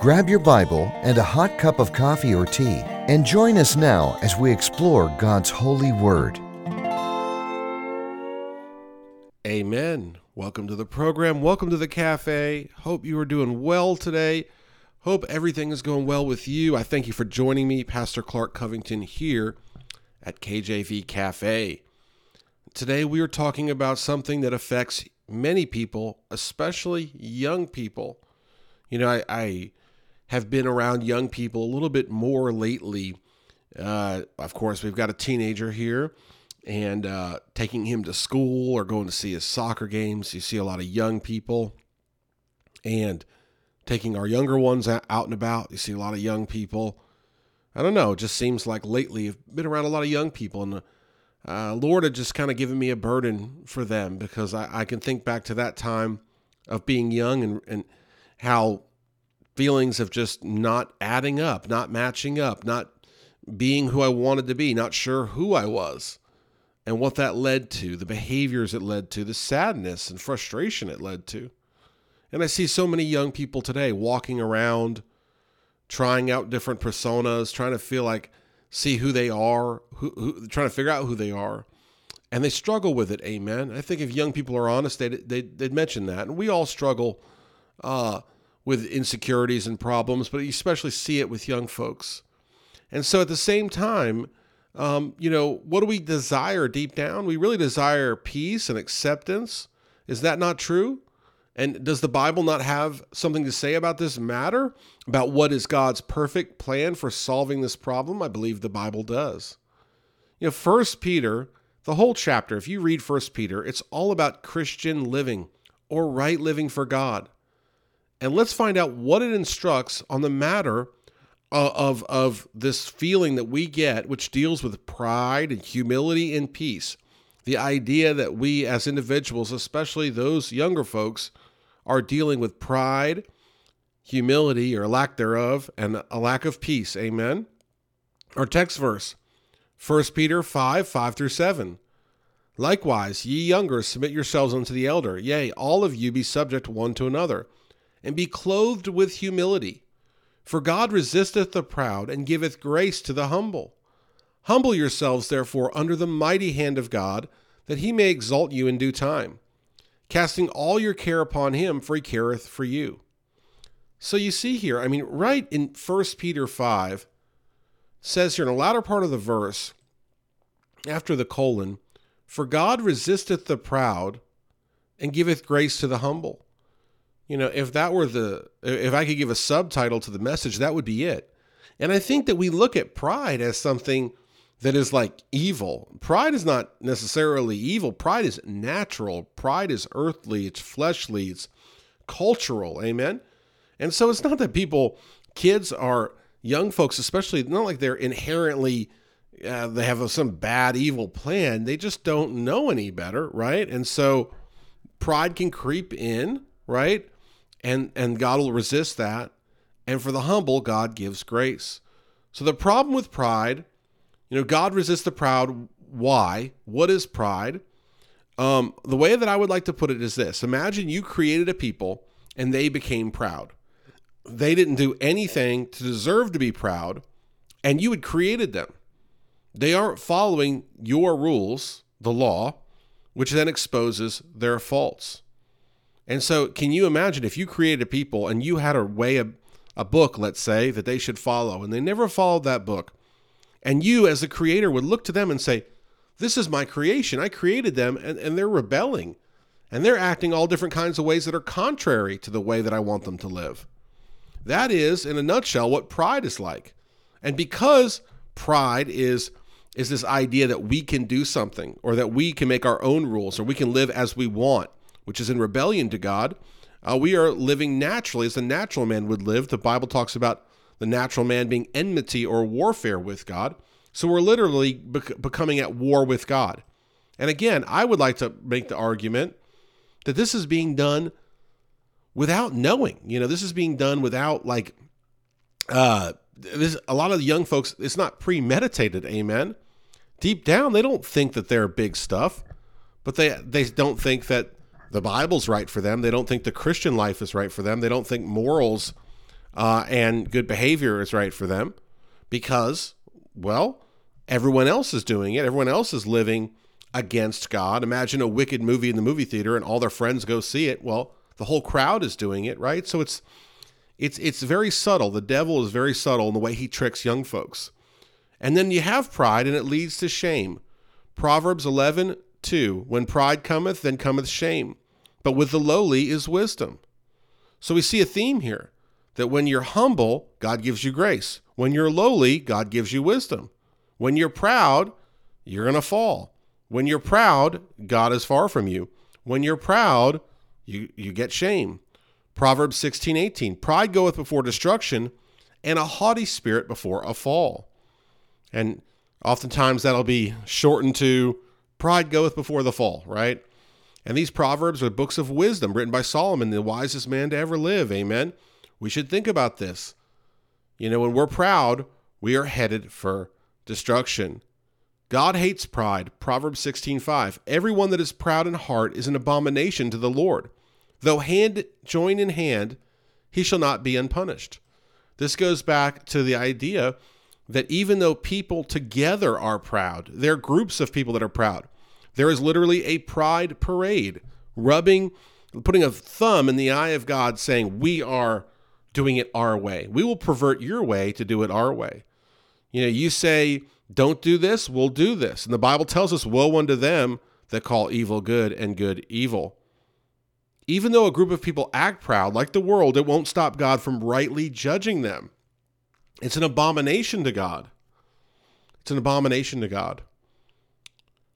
Grab your Bible and a hot cup of coffee or tea and join us now as we explore God's holy word. Amen. Welcome to the program. Welcome to the cafe. Hope you are doing well today. Hope everything is going well with you. I thank you for joining me, Pastor Clark Covington, here at KJV Cafe. Today we are talking about something that affects many people, especially young people. You know, I, I have been around young people a little bit more lately. Uh, of course, we've got a teenager here, and uh, taking him to school or going to see his soccer games, you see a lot of young people. And taking our younger ones out and about, you see a lot of young people. I don't know, it just seems like lately I've been around a lot of young people, and uh, Lord had just kind of given me a burden for them because I, I can think back to that time of being young and, and how feelings of just not adding up, not matching up, not being who I wanted to be, not sure who I was, and what that led to, the behaviors it led to, the sadness and frustration it led to. And I see so many young people today walking around, trying out different personas, trying to feel like, see who they are, who, who trying to figure out who they are. And they struggle with it, amen. I think if young people are honest, they'd, they'd, they'd mention that. And we all struggle uh, with insecurities and problems, but you especially see it with young folks. And so at the same time, um, you know, what do we desire deep down? We really desire peace and acceptance. Is that not true? And does the Bible not have something to say about this matter? About what is God's perfect plan for solving this problem? I believe the Bible does. You know, First Peter, the whole chapter, if you read First Peter, it's all about Christian living or right living for God and let's find out what it instructs on the matter of, of, of this feeling that we get, which deals with pride and humility and peace. The idea that we as individuals, especially those younger folks, are dealing with pride, humility, or lack thereof, and a lack of peace. Amen. Our text verse, 1 Peter 5 5 through 7. Likewise, ye younger, submit yourselves unto the elder. Yea, all of you be subject one to another and be clothed with humility. For God resisteth the proud and giveth grace to the humble. Humble yourselves, therefore, under the mighty hand of God, that he may exalt you in due time, casting all your care upon him, for he careth for you. So you see here, I mean, right in 1 Peter 5, says here in the latter part of the verse, after the colon, For God resisteth the proud and giveth grace to the humble. You know, if that were the, if I could give a subtitle to the message, that would be it. And I think that we look at pride as something that is like evil. Pride is not necessarily evil. Pride is natural. Pride is earthly. It's fleshly. It's cultural. Amen. And so it's not that people, kids are young folks, especially not like they're inherently, uh, they have some bad, evil plan. They just don't know any better, right? And so pride can creep in, right? And and God will resist that. And for the humble, God gives grace. So the problem with pride, you know, God resists the proud. Why? What is pride? Um, the way that I would like to put it is this: Imagine you created a people and they became proud. They didn't do anything to deserve to be proud, and you had created them. They aren't following your rules, the law, which then exposes their faults. And so, can you imagine if you created people and you had a way, a, a book, let's say, that they should follow, and they never followed that book, and you, as the creator, would look to them and say, This is my creation. I created them, and, and they're rebelling, and they're acting all different kinds of ways that are contrary to the way that I want them to live. That is, in a nutshell, what pride is like. And because pride is is this idea that we can do something or that we can make our own rules or we can live as we want which is in rebellion to God. Uh, we are living naturally as the natural man would live. The Bible talks about the natural man being enmity or warfare with God. So we're literally bec- becoming at war with God. And again, I would like to make the argument that this is being done without knowing. You know, this is being done without like uh this a lot of the young folks it's not premeditated, amen. Deep down they don't think that they're big stuff, but they they don't think that the Bible's right for them. They don't think the Christian life is right for them. They don't think morals uh, and good behavior is right for them because, well, everyone else is doing it. Everyone else is living against God. Imagine a wicked movie in the movie theater and all their friends go see it. Well, the whole crowd is doing it, right? So it's it's it's very subtle. The devil is very subtle in the way he tricks young folks. And then you have pride and it leads to shame. Proverbs 11, 2. When pride cometh, then cometh shame. But with the lowly is wisdom. So we see a theme here that when you're humble, God gives you grace. When you're lowly, God gives you wisdom. When you're proud, you're going to fall. When you're proud, God is far from you. When you're proud, you, you get shame. Proverbs 16, 18. Pride goeth before destruction, and a haughty spirit before a fall. And oftentimes that'll be shortened to pride goeth before the fall, right? And these proverbs are books of wisdom written by Solomon, the wisest man to ever live. Amen. We should think about this. You know, when we're proud, we are headed for destruction. God hates pride. Proverbs 16:5. Everyone that is proud in heart is an abomination to the Lord. Though hand join in hand, he shall not be unpunished. This goes back to the idea that even though people together are proud, there are groups of people that are proud. There is literally a pride parade, rubbing, putting a thumb in the eye of God, saying, We are doing it our way. We will pervert your way to do it our way. You know, you say, don't do this, we'll do this. And the Bible tells us, woe unto them that call evil good and good evil. Even though a group of people act proud, like the world, it won't stop God from rightly judging them. It's an abomination to God. It's an abomination to God.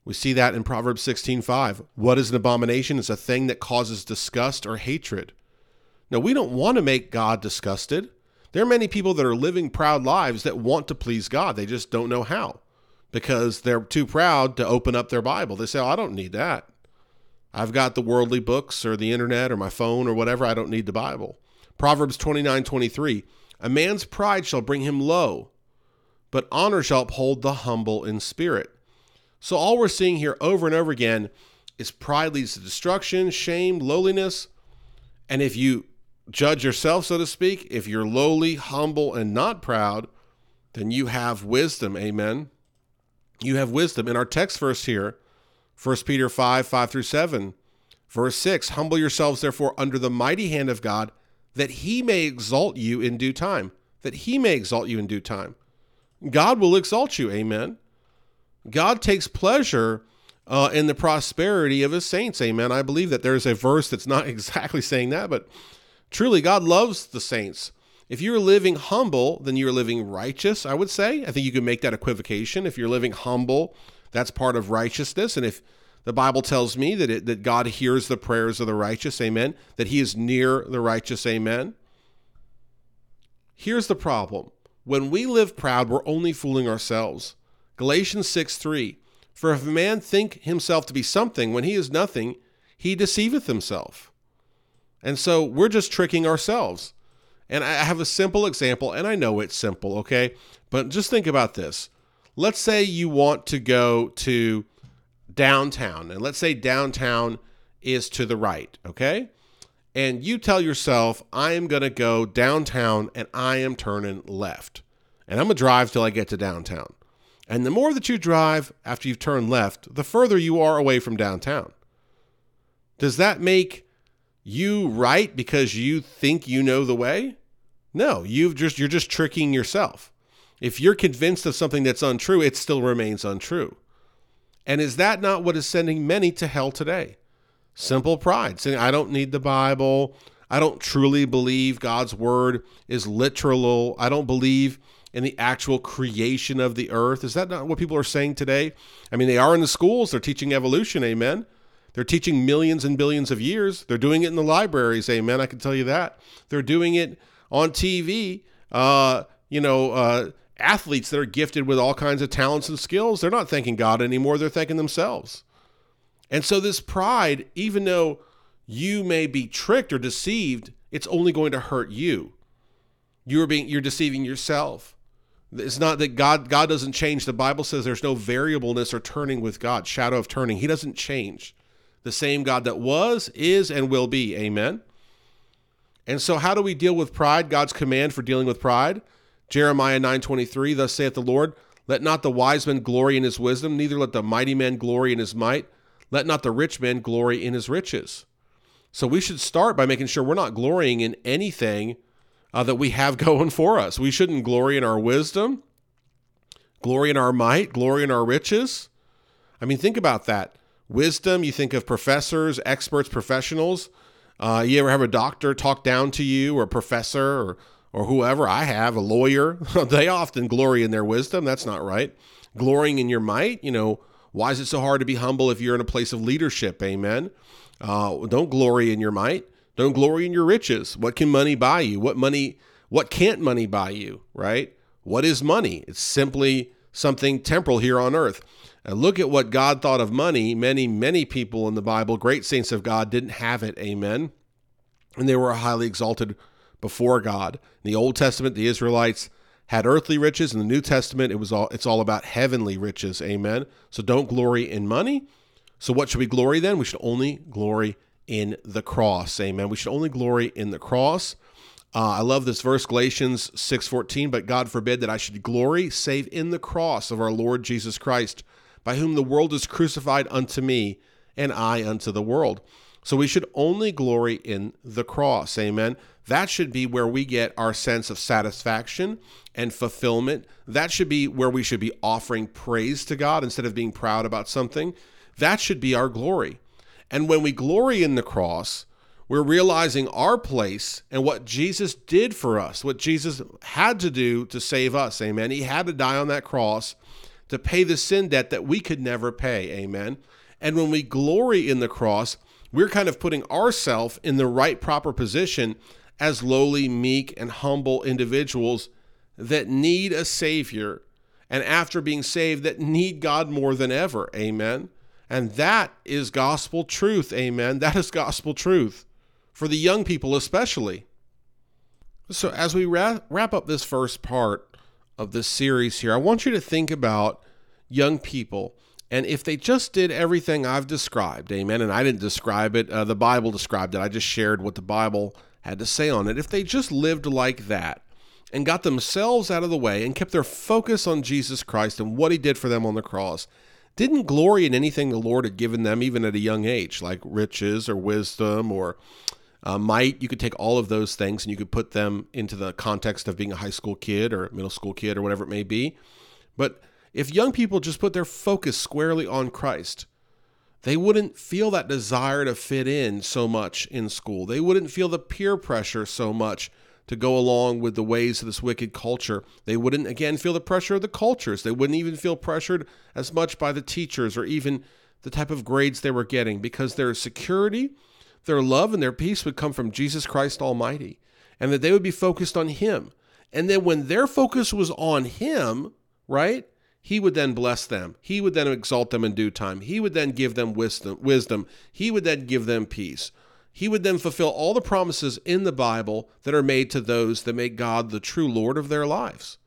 We see that in Proverbs 16:5. What is an abomination? It's a thing that causes disgust or hatred. Now, we don't want to make God disgusted. There are many people that are living proud lives that want to please God. They just don't know how because they're too proud to open up their Bible. They say, oh, I don't need that. I've got the worldly books or the internet or my phone or whatever. I don't need the Bible. Proverbs 29 23. A man's pride shall bring him low, but honor shall uphold the humble in spirit. So, all we're seeing here over and over again is pride leads to destruction, shame, lowliness. And if you judge yourself, so to speak, if you're lowly, humble, and not proud, then you have wisdom. Amen. You have wisdom. In our text verse here, 1 Peter 5 5 through 7, verse 6 Humble yourselves, therefore, under the mighty hand of God, that he may exalt you in due time. That he may exalt you in due time. God will exalt you. Amen. God takes pleasure uh, in the prosperity of his saints. Amen. I believe that there's a verse that's not exactly saying that, but Truly, God loves the saints. If you're living humble, then you're living righteous, I would say. I think you can make that equivocation. If you're living humble, that's part of righteousness. And if the Bible tells me that, it, that God hears the prayers of the righteous, amen, that he is near the righteous, amen. Here's the problem when we live proud, we're only fooling ourselves. Galatians 6 3 For if a man think himself to be something when he is nothing, he deceiveth himself. And so we're just tricking ourselves. And I have a simple example, and I know it's simple, okay? But just think about this. Let's say you want to go to downtown, and let's say downtown is to the right, okay? And you tell yourself, I am going to go downtown and I am turning left. And I'm going to drive till I get to downtown. And the more that you drive after you've turned left, the further you are away from downtown. Does that make you right because you think you know the way? No, you've just you're just tricking yourself. If you're convinced of something that's untrue, it still remains untrue. And is that not what is sending many to hell today? Simple pride, saying I don't need the Bible. I don't truly believe God's word is literal. I don't believe in the actual creation of the earth. Is that not what people are saying today? I mean, they are in the schools, they're teaching evolution, amen. They're teaching millions and billions of years. They're doing it in the libraries. Amen. I can tell you that. They're doing it on TV. Uh, you know, uh, athletes that are gifted with all kinds of talents and skills, they're not thanking God anymore, they're thanking themselves. And so, this pride, even though you may be tricked or deceived, it's only going to hurt you. You're being you're deceiving yourself. It's not that God God doesn't change. The Bible says there's no variableness or turning with God, shadow of turning. He doesn't change. The same God that was, is, and will be. Amen. And so how do we deal with pride? God's command for dealing with pride. Jeremiah 9:23, thus saith the Lord, let not the wise man glory in his wisdom, neither let the mighty man glory in his might, let not the rich man glory in his riches. So we should start by making sure we're not glorying in anything uh, that we have going for us. We shouldn't glory in our wisdom, glory in our might, glory in our riches. I mean, think about that. Wisdom, you think of professors, experts, professionals. Uh, you ever have a doctor talk down to you, or a professor, or or whoever I have, a lawyer? they often glory in their wisdom. That's not right. Glorying in your might, you know, why is it so hard to be humble if you're in a place of leadership? Amen. Uh, don't glory in your might. Don't glory in your riches. What can money buy you? What money? What can't money buy you? Right? What is money? It's simply something temporal here on earth. And look at what God thought of money. Many, many people in the Bible, great saints of God, didn't have it. Amen. And they were highly exalted before God. In the Old Testament, the Israelites had earthly riches. In the New Testament, it was all it's all about heavenly riches. Amen. So don't glory in money. So what should we glory then? We should only glory in the cross. Amen. We should only glory in the cross. Uh, I love this verse, Galatians 6:14, but God forbid that I should glory save in the cross of our Lord Jesus Christ, by whom the world is crucified unto me, and I unto the world. So we should only glory in the cross. Amen. That should be where we get our sense of satisfaction and fulfillment. That should be where we should be offering praise to God instead of being proud about something. That should be our glory. And when we glory in the cross, we're realizing our place and what Jesus did for us, what Jesus had to do to save us. Amen. He had to die on that cross to pay the sin debt that we could never pay. Amen. And when we glory in the cross, we're kind of putting ourselves in the right proper position as lowly, meek, and humble individuals that need a Savior and after being saved that need God more than ever. Amen. And that is gospel truth. Amen. That is gospel truth for the young people, especially. So, as we wrap, wrap up this first part of this series here, I want you to think about young people and if they just did everything I've described, amen, and I didn't describe it, uh, the Bible described it, I just shared what the Bible had to say on it. If they just lived like that and got themselves out of the way and kept their focus on Jesus Christ and what he did for them on the cross, didn't glory in anything the Lord had given them, even at a young age, like riches or wisdom or uh, might. You could take all of those things and you could put them into the context of being a high school kid or a middle school kid or whatever it may be. But if young people just put their focus squarely on Christ, they wouldn't feel that desire to fit in so much in school. They wouldn't feel the peer pressure so much to go along with the ways of this wicked culture. They wouldn't, again, feel the pressure of the cultures. They wouldn't even feel pressured as much by the teachers or even the type of grades they were getting because their security, their love, and their peace would come from Jesus Christ Almighty and that they would be focused on Him. And then when their focus was on Him, right? He would then bless them. He would then exalt them in due time. He would then give them wisdom. Wisdom. He would then give them peace. He would then fulfill all the promises in the Bible that are made to those that make God the true Lord of their lives.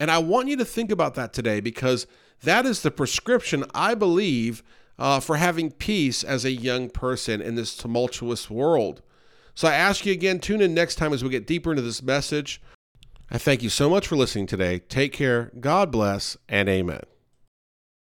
And I want you to think about that today because that is the prescription, I believe, uh, for having peace as a young person in this tumultuous world. So I ask you again, tune in next time as we get deeper into this message. I thank you so much for listening today. Take care, God bless, and amen.